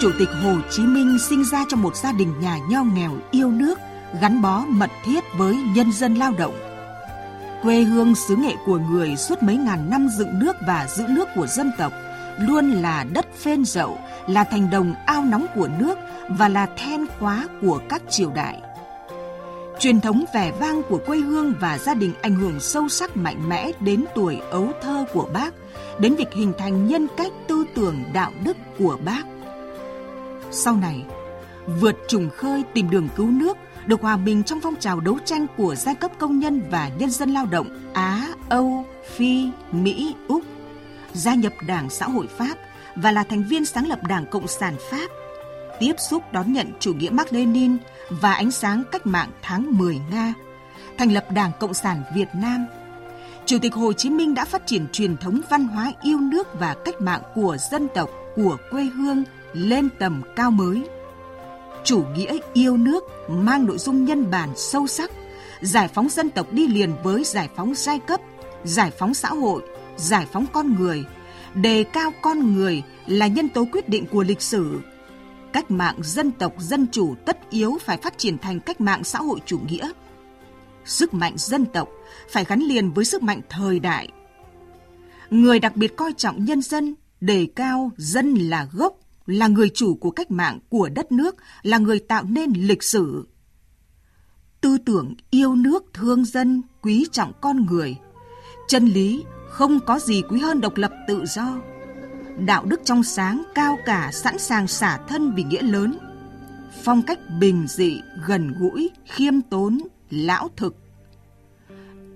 Chủ tịch Hồ Chí Minh sinh ra trong một gia đình nhà nho nghèo yêu nước, gắn bó mật thiết với nhân dân lao động. Quê hương xứ nghệ của người suốt mấy ngàn năm dựng nước và giữ nước của dân tộc luôn là đất phên dậu, là thành đồng ao nóng của nước và là then khóa của các triều đại. Truyền thống vẻ vang của quê hương và gia đình ảnh hưởng sâu sắc mạnh mẽ đến tuổi ấu thơ của bác, đến việc hình thành nhân cách tư tưởng đạo đức của bác. Sau này, vượt trùng khơi tìm đường cứu nước, được hòa bình trong phong trào đấu tranh của giai cấp công nhân và nhân dân lao động Á, Âu, Phi, Mỹ, Úc, gia nhập Đảng Xã hội Pháp và là thành viên sáng lập Đảng Cộng sản Pháp, tiếp xúc đón nhận chủ nghĩa Mark Lenin và ánh sáng cách mạng tháng 10 Nga, thành lập Đảng Cộng sản Việt Nam. Chủ tịch Hồ Chí Minh đã phát triển truyền thống văn hóa yêu nước và cách mạng của dân tộc, của quê hương lên tầm cao mới. Chủ nghĩa yêu nước mang nội dung nhân bản sâu sắc, giải phóng dân tộc đi liền với giải phóng giai cấp, giải phóng xã hội, giải phóng con người, đề cao con người là nhân tố quyết định của lịch sử. Cách mạng dân tộc dân chủ tất yếu phải phát triển thành cách mạng xã hội chủ nghĩa. Sức mạnh dân tộc phải gắn liền với sức mạnh thời đại. Người đặc biệt coi trọng nhân dân, đề cao dân là gốc, là người chủ của cách mạng của đất nước, là người tạo nên lịch sử. Tư tưởng yêu nước thương dân, quý trọng con người. Chân lý không có gì quý hơn độc lập tự do. Đạo đức trong sáng, cao cả, sẵn sàng xả thân vì nghĩa lớn. Phong cách bình dị, gần gũi, khiêm tốn, lão thực.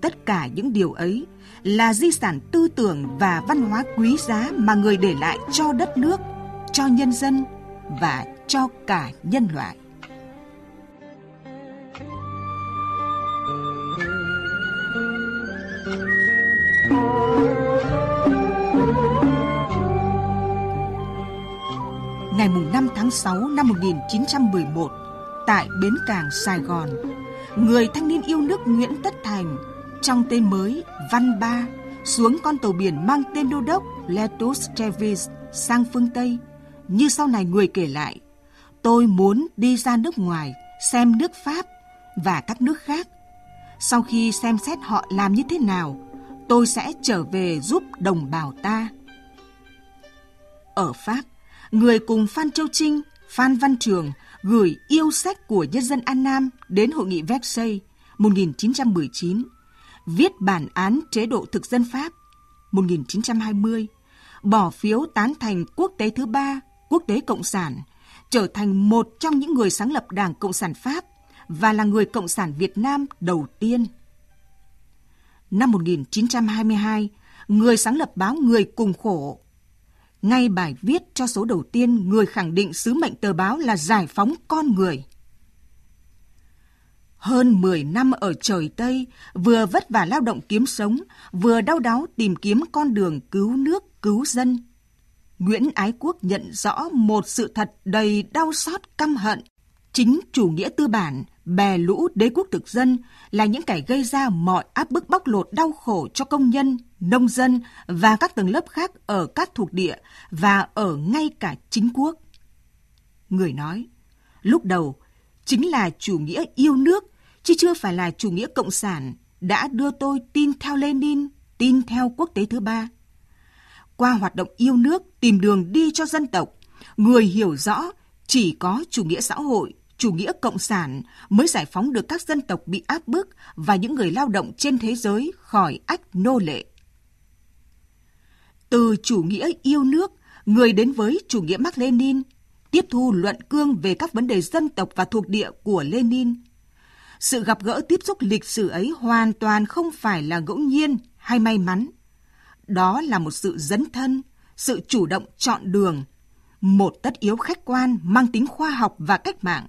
Tất cả những điều ấy là di sản tư tưởng và văn hóa quý giá mà người để lại cho đất nước, cho nhân dân và cho cả nhân loại. Ngày 5 tháng 6 năm 1911, tại bến cảng Sài Gòn, người thanh niên yêu nước Nguyễn Tất Thành trong tên mới Văn Ba xuống con tàu biển mang tên đô đốc Letus Travis sang phương Tây. Như sau này người kể lại, tôi muốn đi ra nước ngoài xem nước Pháp và các nước khác. Sau khi xem xét họ làm như thế nào, tôi sẽ trở về giúp đồng bào ta. Ở Pháp, người cùng Phan Châu Trinh, Phan Văn Trường gửi yêu sách của nhân dân An Nam đến Hội nghị Versailles 1919, viết bản án chế độ thực dân Pháp 1920, bỏ phiếu tán thành quốc tế thứ ba, quốc tế cộng sản, trở thành một trong những người sáng lập Đảng Cộng sản Pháp và là người Cộng sản Việt Nam đầu tiên. Năm 1922, người sáng lập báo Người Cùng Khổ ngay bài viết cho số đầu tiên, người khẳng định sứ mệnh tờ báo là giải phóng con người. Hơn 10 năm ở trời Tây, vừa vất vả lao động kiếm sống, vừa đau đáu tìm kiếm con đường cứu nước, cứu dân. Nguyễn Ái Quốc nhận rõ một sự thật đầy đau xót căm hận. Chính chủ nghĩa tư bản, bè lũ đế quốc thực dân là những kẻ gây ra mọi áp bức bóc lột đau khổ cho công nhân, nông dân và các tầng lớp khác ở các thuộc địa và ở ngay cả chính quốc. Người nói, lúc đầu chính là chủ nghĩa yêu nước chứ chưa phải là chủ nghĩa cộng sản đã đưa tôi tin theo Lenin, tin theo quốc tế thứ ba. Qua hoạt động yêu nước tìm đường đi cho dân tộc, người hiểu rõ chỉ có chủ nghĩa xã hội chủ nghĩa cộng sản mới giải phóng được các dân tộc bị áp bức và những người lao động trên thế giới khỏi ách nô lệ. Từ chủ nghĩa yêu nước, người đến với chủ nghĩa Mark Lenin, tiếp thu luận cương về các vấn đề dân tộc và thuộc địa của Lenin. Sự gặp gỡ tiếp xúc lịch sử ấy hoàn toàn không phải là ngẫu nhiên hay may mắn. Đó là một sự dấn thân, sự chủ động chọn đường, một tất yếu khách quan mang tính khoa học và cách mạng.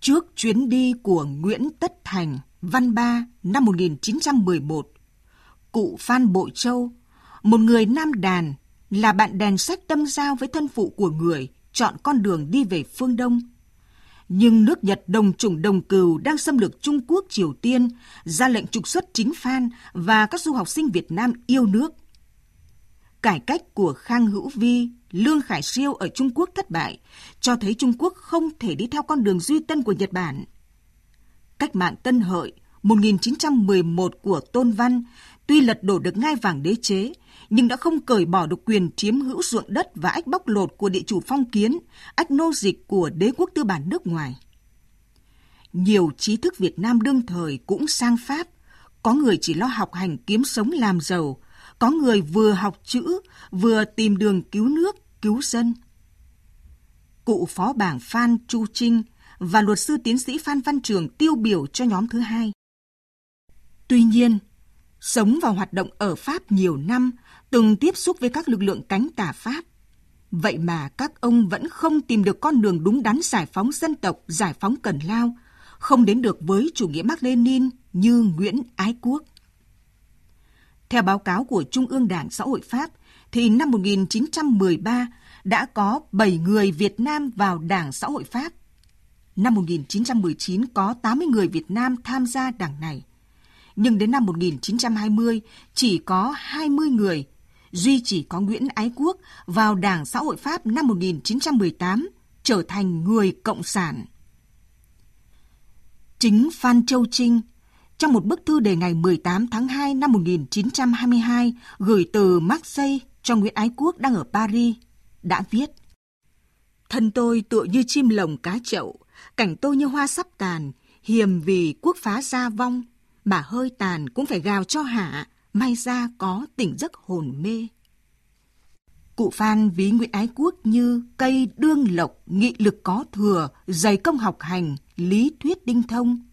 Trước chuyến đi của Nguyễn Tất Thành, Văn Ba năm 1911, cụ Phan Bội Châu, một người nam đàn, là bạn đèn sách tâm giao với thân phụ của người, chọn con đường đi về phương Đông. Nhưng nước Nhật đồng chủng đồng cừu đang xâm lược Trung Quốc Triều Tiên, ra lệnh trục xuất chính Phan và các du học sinh Việt Nam yêu nước. cải cách của Khang Hữu Vi, Lương Khải Siêu ở Trung Quốc thất bại, cho thấy Trung Quốc không thể đi theo con đường duy tân của Nhật Bản. Cách mạng Tân Hợi 1911 của Tôn Văn tuy lật đổ được ngai vàng đế chế, nhưng đã không cởi bỏ được quyền chiếm hữu ruộng đất và ách bóc lột của địa chủ phong kiến, ách nô dịch của đế quốc tư bản nước ngoài. Nhiều trí thức Việt Nam đương thời cũng sang Pháp, có người chỉ lo học hành kiếm sống làm giàu, có người vừa học chữ, vừa tìm đường cứu nước, cứu dân. Cụ phó bảng Phan Chu Trinh và luật sư tiến sĩ Phan Văn Trường tiêu biểu cho nhóm thứ hai. Tuy nhiên, sống và hoạt động ở Pháp nhiều năm, từng tiếp xúc với các lực lượng cánh tả Pháp. Vậy mà các ông vẫn không tìm được con đường đúng đắn giải phóng dân tộc, giải phóng Cần Lao, không đến được với chủ nghĩa mác-lênin như Nguyễn Ái Quốc. Theo báo cáo của Trung ương Đảng Xã hội Pháp, thì năm 1913 đã có 7 người Việt Nam vào Đảng Xã hội Pháp. Năm 1919 có 80 người Việt Nam tham gia đảng này. Nhưng đến năm 1920 chỉ có 20 người, duy chỉ có Nguyễn Ái Quốc vào Đảng Xã hội Pháp năm 1918 trở thành người Cộng sản. Chính Phan Châu Trinh, trong một bức thư đề ngày 18 tháng 2 năm 1922 gửi từ Marseille cho Nguyễn Ái Quốc đang ở Paris, đã viết Thân tôi tựa như chim lồng cá chậu, cảnh tôi như hoa sắp tàn, hiềm vì quốc phá gia vong, mà hơi tàn cũng phải gào cho hạ, may ra có tỉnh giấc hồn mê. Cụ Phan ví Nguyễn Ái Quốc như cây đương lộc, nghị lực có thừa, dày công học hành, lý thuyết đinh thông.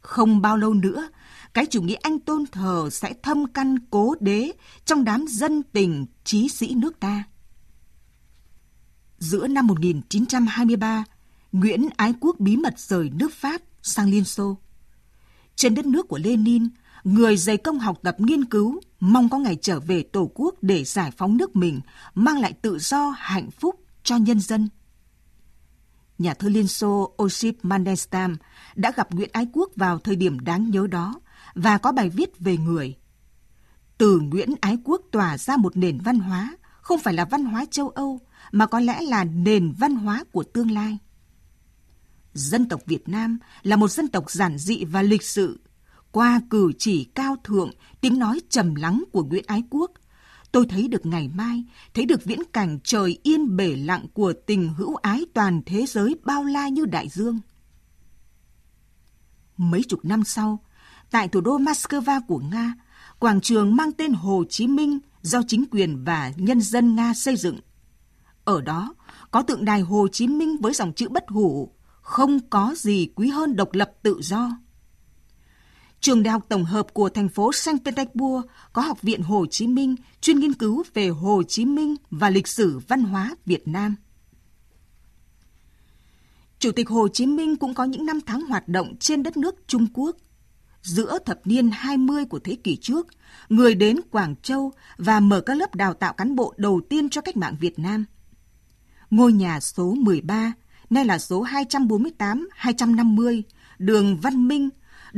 Không bao lâu nữa, cái chủ nghĩa anh tôn thờ sẽ thâm căn cố đế trong đám dân tình trí sĩ nước ta. Giữa năm 1923, Nguyễn Ái Quốc bí mật rời nước Pháp sang Liên Xô. Trên đất nước của Lenin, người dày công học tập nghiên cứu, mong có ngày trở về Tổ quốc để giải phóng nước mình, mang lại tự do, hạnh phúc cho nhân dân. Nhà thơ Liên Xô Osip Mandelstam đã gặp Nguyễn Ái Quốc vào thời điểm đáng nhớ đó và có bài viết về người. Từ Nguyễn Ái Quốc tỏa ra một nền văn hóa, không phải là văn hóa châu Âu, mà có lẽ là nền văn hóa của tương lai. Dân tộc Việt Nam là một dân tộc giản dị và lịch sự. Qua cử chỉ cao thượng, tiếng nói trầm lắng của Nguyễn Ái Quốc, tôi thấy được ngày mai, thấy được viễn cảnh trời yên bể lặng của tình hữu ái toàn thế giới bao la như đại dương. Mấy chục năm sau, tại thủ đô Moscow của Nga, quảng trường mang tên Hồ Chí Minh do chính quyền và nhân dân Nga xây dựng. Ở đó có tượng đài Hồ Chí Minh với dòng chữ bất hủ, không có gì quý hơn độc lập tự do. Trường Đại học Tổng hợp của thành phố Saint Petersburg có Học viện Hồ Chí Minh chuyên nghiên cứu về Hồ Chí Minh và lịch sử văn hóa Việt Nam. Chủ tịch Hồ Chí Minh cũng có những năm tháng hoạt động trên đất nước Trung Quốc. Giữa thập niên 20 của thế kỷ trước, người đến Quảng Châu và mở các lớp đào tạo cán bộ đầu tiên cho cách mạng Việt Nam. Ngôi nhà số 13, nay là số 248-250, đường Văn Minh,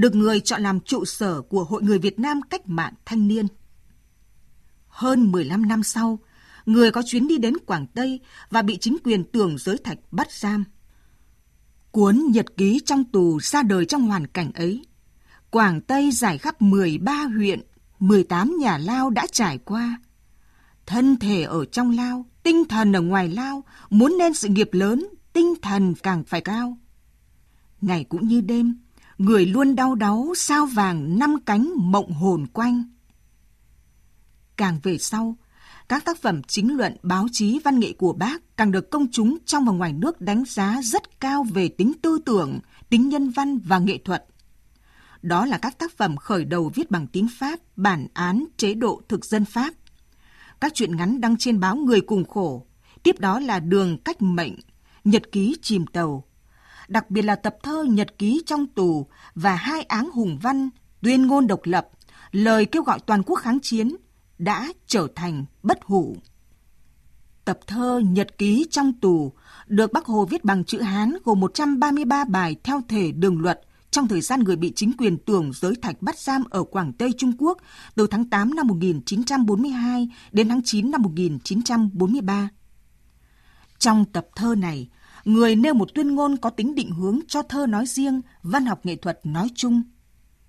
được người chọn làm trụ sở của Hội người Việt Nam cách mạng thanh niên. Hơn 15 năm sau, người có chuyến đi đến Quảng Tây và bị chính quyền tưởng giới thạch bắt giam. Cuốn nhật ký trong tù ra đời trong hoàn cảnh ấy. Quảng Tây giải khắp 13 huyện, 18 nhà lao đã trải qua. Thân thể ở trong lao, tinh thần ở ngoài lao, muốn nên sự nghiệp lớn, tinh thần càng phải cao. Ngày cũng như đêm, người luôn đau đáu sao vàng năm cánh mộng hồn quanh. Càng về sau, các tác phẩm chính luận báo chí văn nghệ của bác càng được công chúng trong và ngoài nước đánh giá rất cao về tính tư tưởng, tính nhân văn và nghệ thuật. Đó là các tác phẩm khởi đầu viết bằng tiếng Pháp, bản án, chế độ thực dân Pháp. Các truyện ngắn đăng trên báo Người Cùng Khổ, tiếp đó là Đường Cách Mệnh, Nhật ký chìm tàu, đặc biệt là tập thơ Nhật ký trong tù và hai áng hùng văn, tuyên ngôn độc lập, lời kêu gọi toàn quốc kháng chiến đã trở thành bất hủ. Tập thơ Nhật ký trong tù được Bác Hồ viết bằng chữ Hán gồm 133 bài theo thể đường luật trong thời gian người bị chính quyền tưởng giới thạch bắt giam ở Quảng Tây Trung Quốc từ tháng 8 năm 1942 đến tháng 9 năm 1943. Trong tập thơ này, người nêu một tuyên ngôn có tính định hướng cho thơ nói riêng, văn học nghệ thuật nói chung.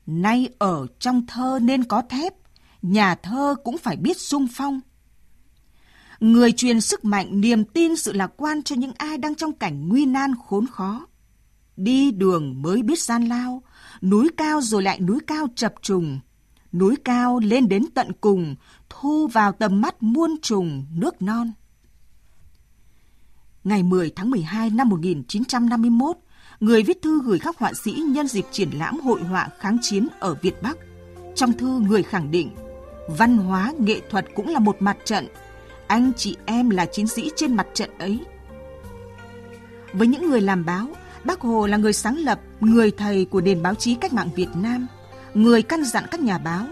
Nay ở trong thơ nên có thép, nhà thơ cũng phải biết sung phong. Người truyền sức mạnh, niềm tin, sự lạc quan cho những ai đang trong cảnh nguy nan khốn khó. Đi đường mới biết gian lao, núi cao rồi lại núi cao chập trùng. Núi cao lên đến tận cùng, thu vào tầm mắt muôn trùng nước non. Ngày 10 tháng 12 năm 1951, người viết thư gửi các họa sĩ nhân dịp triển lãm hội họa kháng chiến ở Việt Bắc. Trong thư người khẳng định, văn hóa nghệ thuật cũng là một mặt trận, anh chị em là chiến sĩ trên mặt trận ấy. Với những người làm báo, Bác Hồ là người sáng lập, người thầy của nền báo chí cách mạng Việt Nam, người căn dặn các nhà báo.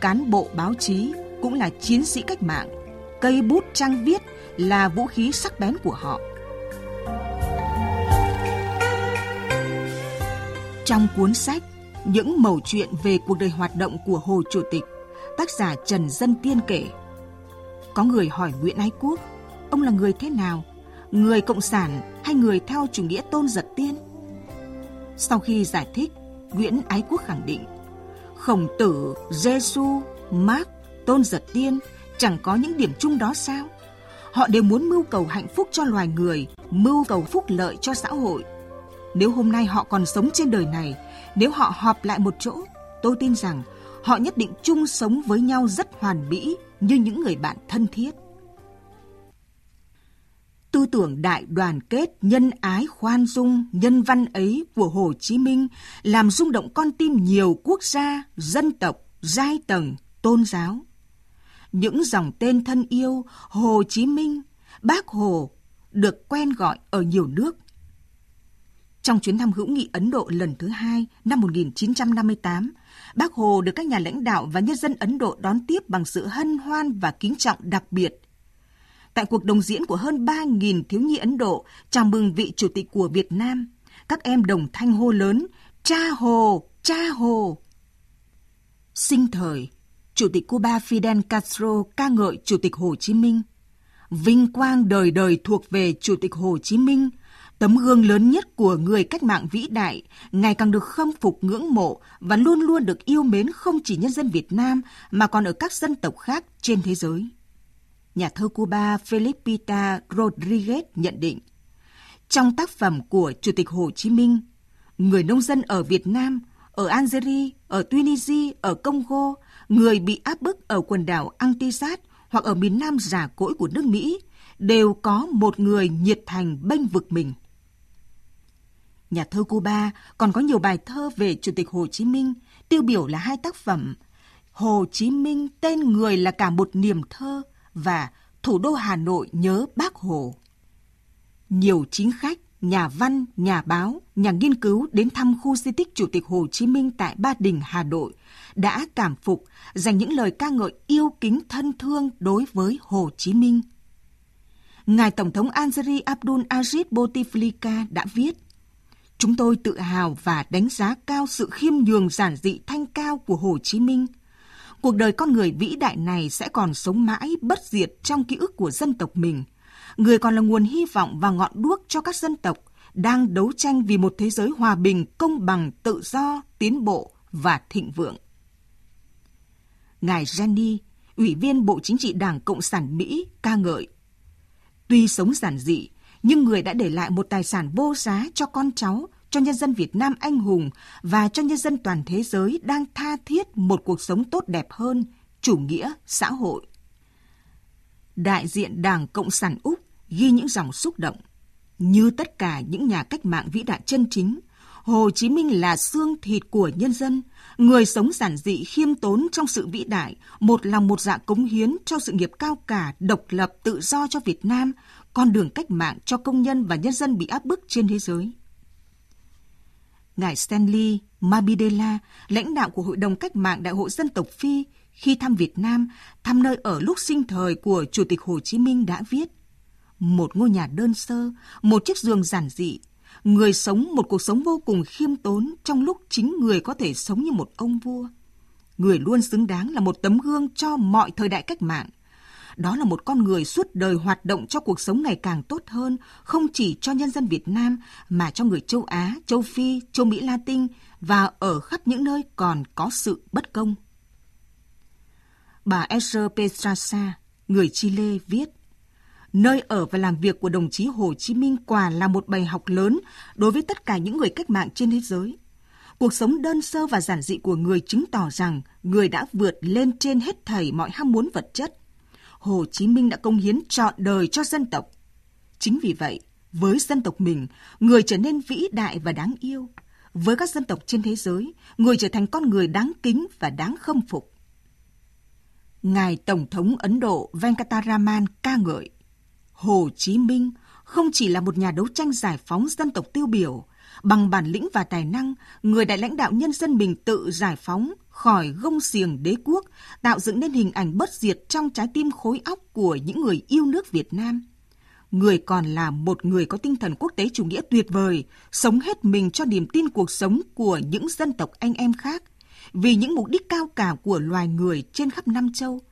Cán bộ báo chí cũng là chiến sĩ cách mạng, cây bút trang viết là vũ khí sắc bén của họ. Trong cuốn sách Những mẩu chuyện về cuộc đời hoạt động của Hồ Chủ tịch, tác giả Trần Dân Tiên kể. Có người hỏi Nguyễn Ái Quốc, ông là người thế nào? Người cộng sản hay người theo chủ nghĩa tôn giật tiên? Sau khi giải thích, Nguyễn Ái Quốc khẳng định, Khổng tử, Giêsu, Mark, tôn giật tiên chẳng có những điểm chung đó sao? Họ đều muốn mưu cầu hạnh phúc cho loài người, mưu cầu phúc lợi cho xã hội. Nếu hôm nay họ còn sống trên đời này, nếu họ họp lại một chỗ, tôi tin rằng họ nhất định chung sống với nhau rất hoàn mỹ như những người bạn thân thiết. Tư tưởng đại đoàn kết, nhân ái, khoan dung, nhân văn ấy của Hồ Chí Minh làm rung động con tim nhiều quốc gia, dân tộc, giai tầng, tôn giáo những dòng tên thân yêu Hồ Chí Minh, Bác Hồ được quen gọi ở nhiều nước. Trong chuyến thăm hữu nghị Ấn Độ lần thứ hai năm 1958, Bác Hồ được các nhà lãnh đạo và nhân dân Ấn Độ đón tiếp bằng sự hân hoan và kính trọng đặc biệt. Tại cuộc đồng diễn của hơn 3.000 thiếu nhi Ấn Độ chào mừng vị chủ tịch của Việt Nam, các em đồng thanh hô lớn, cha Hồ, cha Hồ. Sinh thời, Chủ tịch Cuba Fidel Castro ca ngợi Chủ tịch Hồ Chí Minh. Vinh quang đời đời thuộc về Chủ tịch Hồ Chí Minh, tấm gương lớn nhất của người cách mạng vĩ đại, ngày càng được khâm phục ngưỡng mộ và luôn luôn được yêu mến không chỉ nhân dân Việt Nam mà còn ở các dân tộc khác trên thế giới. Nhà thơ Cuba Felipita Rodriguez nhận định, trong tác phẩm của Chủ tịch Hồ Chí Minh, người nông dân ở Việt Nam, ở Algeria, ở Tunisia, ở Congo người bị áp bức ở quần đảo Antisat hoặc ở miền Nam giả cỗi của nước Mỹ đều có một người nhiệt thành bênh vực mình. Nhà thơ Cuba còn có nhiều bài thơ về Chủ tịch Hồ Chí Minh, tiêu biểu là hai tác phẩm Hồ Chí Minh tên người là cả một niềm thơ và Thủ đô Hà Nội nhớ Bác Hồ. Nhiều chính khách nhà văn, nhà báo, nhà nghiên cứu đến thăm khu di tích Chủ tịch Hồ Chí Minh tại Ba Đình, Hà Nội đã cảm phục, dành những lời ca ngợi yêu kính thân thương đối với Hồ Chí Minh. Ngài Tổng thống Algeria Abdul Aziz Bouteflika đã viết Chúng tôi tự hào và đánh giá cao sự khiêm nhường giản dị thanh cao của Hồ Chí Minh. Cuộc đời con người vĩ đại này sẽ còn sống mãi bất diệt trong ký ức của dân tộc mình – người còn là nguồn hy vọng và ngọn đuốc cho các dân tộc đang đấu tranh vì một thế giới hòa bình, công bằng, tự do, tiến bộ và thịnh vượng. Ngài Jenny, Ủy viên Bộ Chính trị Đảng Cộng sản Mỹ, ca ngợi. Tuy sống giản dị, nhưng người đã để lại một tài sản vô giá cho con cháu, cho nhân dân Việt Nam anh hùng và cho nhân dân toàn thế giới đang tha thiết một cuộc sống tốt đẹp hơn, chủ nghĩa xã hội đại diện Đảng Cộng sản Úc ghi những dòng xúc động. Như tất cả những nhà cách mạng vĩ đại chân chính, Hồ Chí Minh là xương thịt của nhân dân, người sống giản dị khiêm tốn trong sự vĩ đại, một lòng một dạ cống hiến cho sự nghiệp cao cả, độc lập, tự do cho Việt Nam, con đường cách mạng cho công nhân và nhân dân bị áp bức trên thế giới. Ngài Stanley Mabidela, lãnh đạo của Hội đồng Cách mạng Đại hội Dân tộc Phi, khi thăm Việt Nam, thăm nơi ở lúc sinh thời của Chủ tịch Hồ Chí Minh đã viết một ngôi nhà đơn sơ, một chiếc giường giản dị, Người sống một cuộc sống vô cùng khiêm tốn trong lúc chính người có thể sống như một ông vua. Người luôn xứng đáng là một tấm gương cho mọi thời đại cách mạng. Đó là một con người suốt đời hoạt động cho cuộc sống ngày càng tốt hơn, không chỉ cho nhân dân Việt Nam mà cho người châu Á, châu Phi, châu Mỹ Latin và ở khắp những nơi còn có sự bất công. Bà Esther Petrasa, người Chile viết, Nơi ở và làm việc của đồng chí Hồ Chí Minh quả là một bài học lớn đối với tất cả những người cách mạng trên thế giới. Cuộc sống đơn sơ và giản dị của người chứng tỏ rằng người đã vượt lên trên hết thảy mọi ham muốn vật chất. Hồ Chí Minh đã công hiến trọn đời cho dân tộc. Chính vì vậy, với dân tộc mình, người trở nên vĩ đại và đáng yêu. Với các dân tộc trên thế giới, người trở thành con người đáng kính và đáng khâm phục. Ngài Tổng thống Ấn Độ Venkataraman ca ngợi Hồ Chí Minh không chỉ là một nhà đấu tranh giải phóng dân tộc tiêu biểu, bằng bản lĩnh và tài năng, người đại lãnh đạo nhân dân mình tự giải phóng khỏi gông xiềng đế quốc, tạo dựng nên hình ảnh bất diệt trong trái tim khối óc của những người yêu nước Việt Nam. Người còn là một người có tinh thần quốc tế chủ nghĩa tuyệt vời, sống hết mình cho niềm tin cuộc sống của những dân tộc anh em khác, vì những mục đích cao cả của loài người trên khắp năm châu –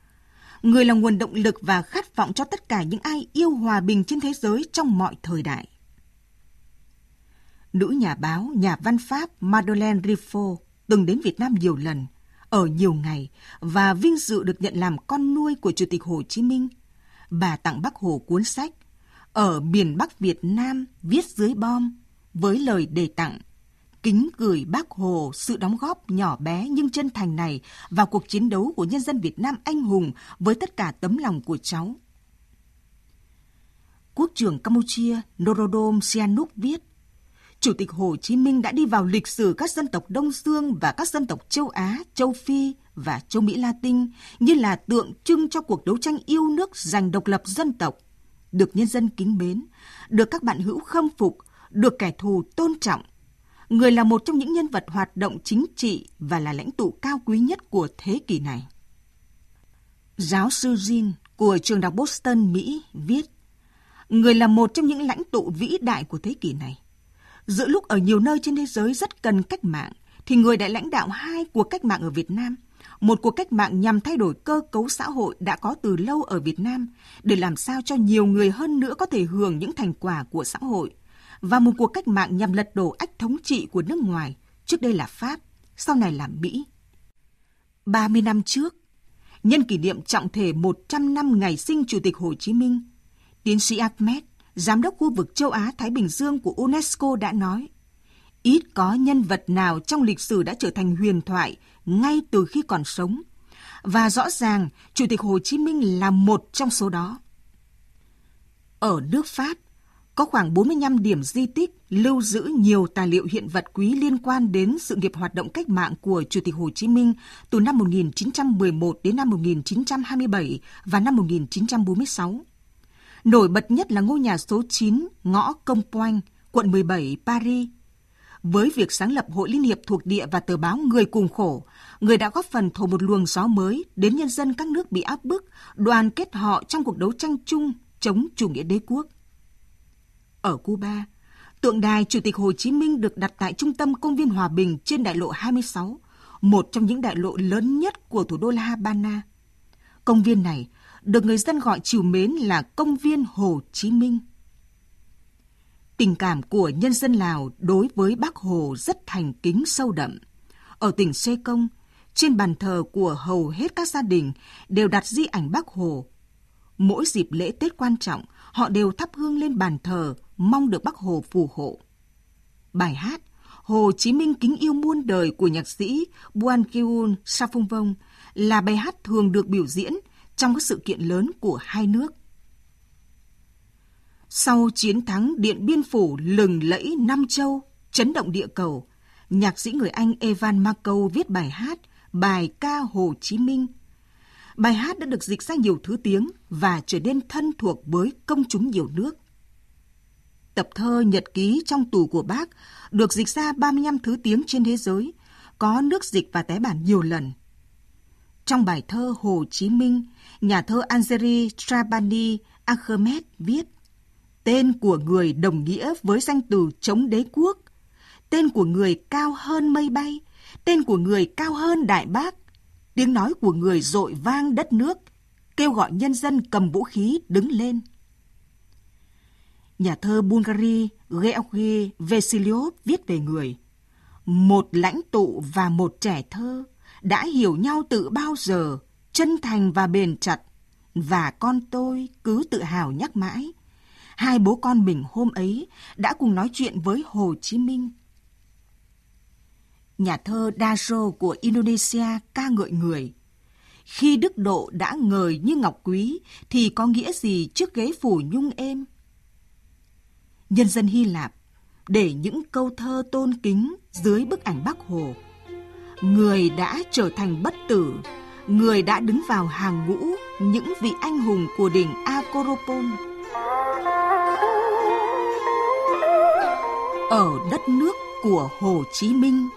người là nguồn động lực và khát vọng cho tất cả những ai yêu hòa bình trên thế giới trong mọi thời đại. Nữ nhà báo, nhà văn Pháp Madeleine Riffaut từng đến Việt Nam nhiều lần, ở nhiều ngày và vinh dự được nhận làm con nuôi của Chủ tịch Hồ Chí Minh. Bà tặng Bác Hồ cuốn sách Ở miền Bắc Việt Nam viết dưới bom với lời đề tặng kính gửi bác Hồ sự đóng góp nhỏ bé nhưng chân thành này vào cuộc chiến đấu của nhân dân Việt Nam anh hùng với tất cả tấm lòng của cháu. Quốc trưởng Campuchia Norodom Sihanouk viết, Chủ tịch Hồ Chí Minh đã đi vào lịch sử các dân tộc Đông Dương và các dân tộc châu Á, châu Phi và châu Mỹ Latin như là tượng trưng cho cuộc đấu tranh yêu nước giành độc lập dân tộc, được nhân dân kính mến, được các bạn hữu khâm phục, được kẻ thù tôn trọng, người là một trong những nhân vật hoạt động chính trị và là lãnh tụ cao quý nhất của thế kỷ này. Giáo sư Jean của trường đại Boston, Mỹ viết, người là một trong những lãnh tụ vĩ đại của thế kỷ này. Giữa lúc ở nhiều nơi trên thế giới rất cần cách mạng, thì người đã lãnh đạo hai cuộc cách mạng ở Việt Nam. Một cuộc cách mạng nhằm thay đổi cơ cấu xã hội đã có từ lâu ở Việt Nam, để làm sao cho nhiều người hơn nữa có thể hưởng những thành quả của xã hội – và một cuộc cách mạng nhằm lật đổ ách thống trị của nước ngoài, trước đây là Pháp, sau này là Mỹ. 30 năm trước, nhân kỷ niệm trọng thể 100 năm ngày sinh Chủ tịch Hồ Chí Minh, tiến sĩ Ahmed, giám đốc khu vực châu Á-Thái Bình Dương của UNESCO đã nói, ít có nhân vật nào trong lịch sử đã trở thành huyền thoại ngay từ khi còn sống. Và rõ ràng, Chủ tịch Hồ Chí Minh là một trong số đó. Ở nước Pháp, có khoảng 45 điểm di tích lưu giữ nhiều tài liệu hiện vật quý liên quan đến sự nghiệp hoạt động cách mạng của Chủ tịch Hồ Chí Minh từ năm 1911 đến năm 1927 và năm 1946. Nổi bật nhất là ngôi nhà số 9 ngõ Công Poanh, quận 17, Paris. Với việc sáng lập Hội Liên hiệp thuộc địa và tờ báo Người cùng khổ, người đã góp phần thổi một luồng gió mới đến nhân dân các nước bị áp bức, đoàn kết họ trong cuộc đấu tranh chung chống chủ nghĩa đế quốc. Ở Cuba, tượng đài Chủ tịch Hồ Chí Minh được đặt tại trung tâm công viên Hòa Bình trên đại lộ 26, một trong những đại lộ lớn nhất của thủ đô La Habana. Công viên này được người dân gọi chiều mến là công viên Hồ Chí Minh. Tình cảm của nhân dân Lào đối với Bác Hồ rất thành kính sâu đậm. Ở tỉnh Sê Công, trên bàn thờ của hầu hết các gia đình đều đặt di ảnh Bác Hồ. Mỗi dịp lễ Tết quan trọng, họ đều thắp hương lên bàn thờ mong được Bác Hồ phù hộ. Bài hát Hồ Chí Minh kính yêu muôn đời của nhạc sĩ Buan Kiun vong là bài hát thường được biểu diễn trong các sự kiện lớn của hai nước. Sau chiến thắng Điện Biên Phủ lừng lẫy Nam Châu, chấn động địa cầu, nhạc sĩ người Anh Evan Marco viết bài hát Bài ca Hồ Chí Minh. Bài hát đã được dịch ra nhiều thứ tiếng và trở nên thân thuộc với công chúng nhiều nước. Tập thơ Nhật ký trong tù của bác được dịch ra 35 thứ tiếng trên thế giới, có nước dịch và tái bản nhiều lần. Trong bài thơ Hồ Chí Minh, nhà thơ Anjeri Trabani Ahmed viết Tên của người đồng nghĩa với danh từ chống đế quốc. Tên của người cao hơn mây bay. Tên của người cao hơn đại bác. Tiếng nói của người dội vang đất nước, kêu gọi nhân dân cầm vũ khí đứng lên. Nhà thơ Bulgari Georgi Vesiliov viết về người. Một lãnh tụ và một trẻ thơ đã hiểu nhau từ bao giờ, chân thành và bền chặt. Và con tôi cứ tự hào nhắc mãi. Hai bố con mình hôm ấy đã cùng nói chuyện với Hồ Chí Minh. Nhà thơ Dajo của Indonesia ca ngợi người. Khi đức độ đã ngời như ngọc quý thì có nghĩa gì trước ghế phủ nhung êm? Nhân dân Hy Lạp để những câu thơ tôn kính dưới bức ảnh Bắc Hồ. Người đã trở thành bất tử, người đã đứng vào hàng ngũ những vị anh hùng của đỉnh Akoropon. Ở đất nước của Hồ Chí Minh,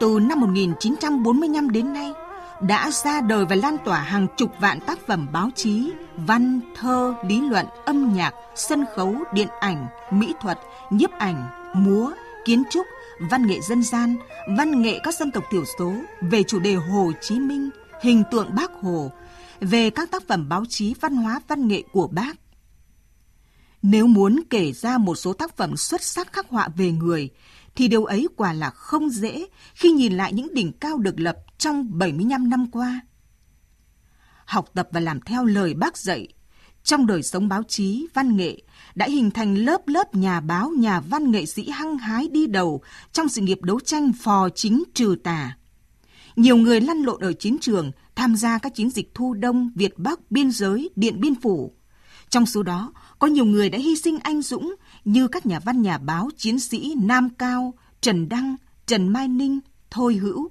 từ năm 1945 đến nay, đã ra đời và lan tỏa hàng chục vạn tác phẩm báo chí, văn, thơ, lý luận, âm nhạc, sân khấu, điện ảnh, mỹ thuật, nhiếp ảnh, múa, kiến trúc, văn nghệ dân gian, văn nghệ các dân tộc thiểu số về chủ đề Hồ Chí Minh, hình tượng Bác Hồ, về các tác phẩm báo chí văn hóa văn nghệ của Bác. Nếu muốn kể ra một số tác phẩm xuất sắc khắc họa về người, thì điều ấy quả là không dễ khi nhìn lại những đỉnh cao được lập trong 75 năm qua. Học tập và làm theo lời bác dạy, trong đời sống báo chí, văn nghệ đã hình thành lớp lớp nhà báo, nhà văn nghệ sĩ hăng hái đi đầu trong sự nghiệp đấu tranh phò chính trừ tà. Nhiều người lăn lộn ở chiến trường, tham gia các chiến dịch thu đông, Việt Bắc, biên giới, điện biên phủ. Trong số đó, có nhiều người đã hy sinh anh dũng như các nhà văn nhà báo chiến sĩ Nam Cao, Trần Đăng, Trần Mai Ninh, Thôi Hữu.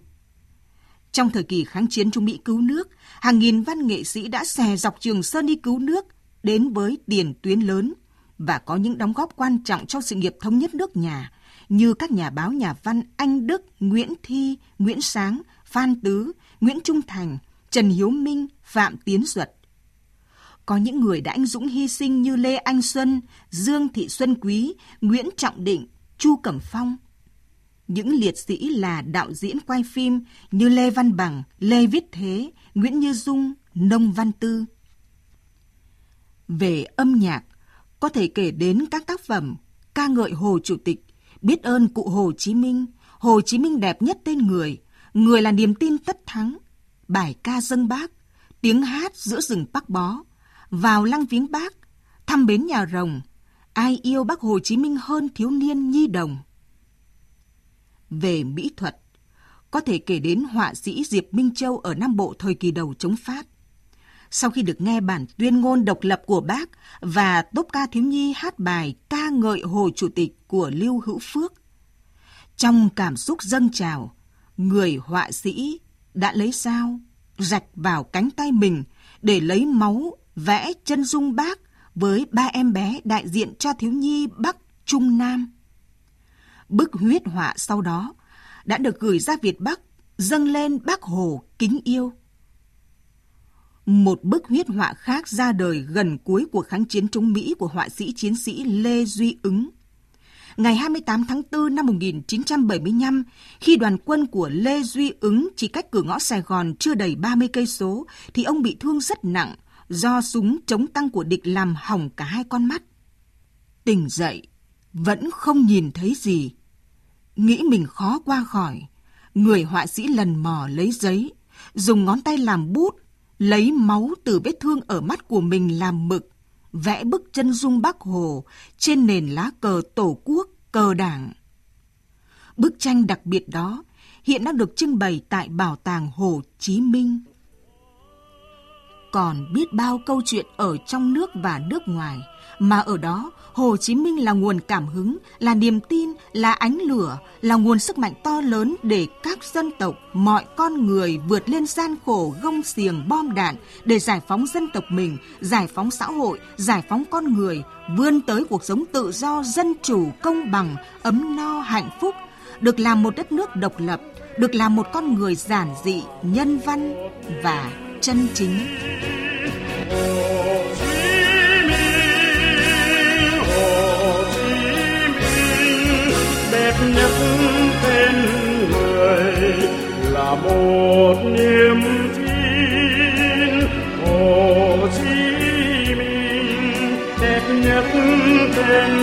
Trong thời kỳ kháng chiến Trung Mỹ cứu nước, hàng nghìn văn nghệ sĩ đã xè dọc Trường Sơn đi cứu nước, đến với tiền tuyến lớn và có những đóng góp quan trọng cho sự nghiệp thống nhất nước nhà như các nhà báo nhà văn Anh Đức, Nguyễn Thi, Nguyễn Sáng, Phan Tứ, Nguyễn Trung Thành, Trần Hiếu Minh, Phạm Tiến Duật. Có những người đã anh dũng hy sinh như Lê Anh Xuân, Dương Thị Xuân Quý, Nguyễn Trọng Định, Chu Cẩm Phong. Những liệt sĩ là đạo diễn quay phim như Lê Văn Bằng, Lê Viết Thế, Nguyễn Như Dung, Nông Văn Tư. Về âm nhạc, có thể kể đến các tác phẩm ca ngợi Hồ Chủ tịch, biết ơn cụ Hồ Chí Minh, Hồ Chí Minh đẹp nhất tên người, người là niềm tin tất thắng, bài ca dân bác, tiếng hát giữa rừng bắc bó, vào lăng viếng bác, thăm bến nhà rồng, ai yêu bác Hồ Chí Minh hơn thiếu niên nhi đồng. Về mỹ thuật, có thể kể đến họa sĩ Diệp Minh Châu ở Nam Bộ thời kỳ đầu chống Pháp. Sau khi được nghe bản tuyên ngôn độc lập của bác và tốp ca thiếu nhi hát bài ca ngợi Hồ Chủ tịch của Lưu Hữu Phước, trong cảm xúc dâng trào, người họa sĩ đã lấy dao rạch vào cánh tay mình để lấy máu vẽ chân dung bác với ba em bé đại diện cho thiếu nhi Bắc Trung Nam. Bức huyết họa sau đó đã được gửi ra Việt Bắc dâng lên bác Hồ kính yêu. Một bức huyết họa khác ra đời gần cuối cuộc kháng chiến chống Mỹ của họa sĩ chiến sĩ Lê Duy Ứng. Ngày 28 tháng 4 năm 1975, khi đoàn quân của Lê Duy Ứng chỉ cách cửa ngõ Sài Gòn chưa đầy 30 cây số, thì ông bị thương rất nặng do súng chống tăng của địch làm hỏng cả hai con mắt. Tỉnh dậy, vẫn không nhìn thấy gì. Nghĩ mình khó qua khỏi, người họa sĩ lần mò lấy giấy, dùng ngón tay làm bút lấy máu từ vết thương ở mắt của mình làm mực, vẽ bức chân dung Bác Hồ trên nền lá cờ Tổ quốc, cờ đảng. Bức tranh đặc biệt đó hiện đang được trưng bày tại Bảo tàng Hồ Chí Minh. Còn biết bao câu chuyện ở trong nước và nước ngoài, mà ở đó Hồ Chí Minh là nguồn cảm hứng, là niềm tin, là ánh lửa, là nguồn sức mạnh to lớn để các dân tộc, mọi con người vượt lên gian khổ gông xiềng bom đạn để giải phóng dân tộc mình, giải phóng xã hội, giải phóng con người, vươn tới cuộc sống tự do, dân chủ, công bằng, ấm no, hạnh phúc, được làm một đất nước độc lập, được làm một con người giản dị, nhân văn và chân chính. đẹp nhất tên người là một niềm tin Hồ Chí Minh đẹp nhất tên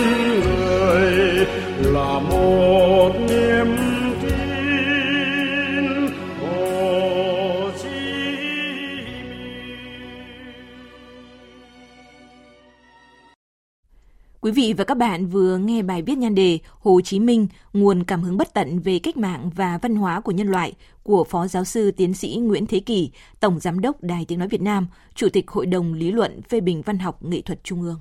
bạn vừa nghe bài viết nhan đề Hồ Chí Minh, nguồn cảm hứng bất tận về cách mạng và văn hóa của nhân loại của Phó Giáo sư Tiến sĩ Nguyễn Thế Kỳ, Tổng Giám đốc Đài Tiếng Nói Việt Nam, Chủ tịch Hội đồng Lý luận phê bình văn học nghệ thuật Trung ương.